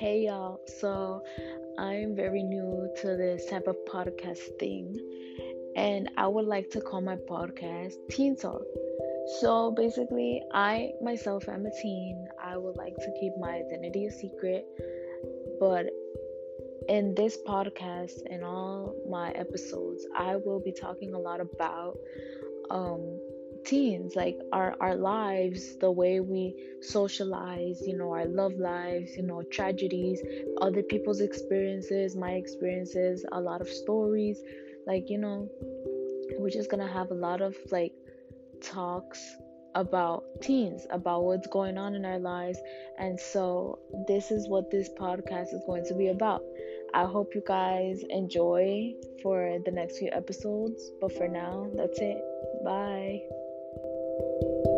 Hey y'all, so I'm very new to this type of podcast thing, and I would like to call my podcast Teen Talk. So basically, I myself am a teen. I would like to keep my identity a secret, but in this podcast and all my episodes, I will be talking a lot about um teens like our our lives the way we socialize you know our love lives you know tragedies other people's experiences my experiences a lot of stories. Like you know we're just gonna have a lot of like talks about teens about what's going on in our lives. And so this is what this podcast is going to be about. I hope you guys enjoy for the next few episodes. But for now that's it. Bye you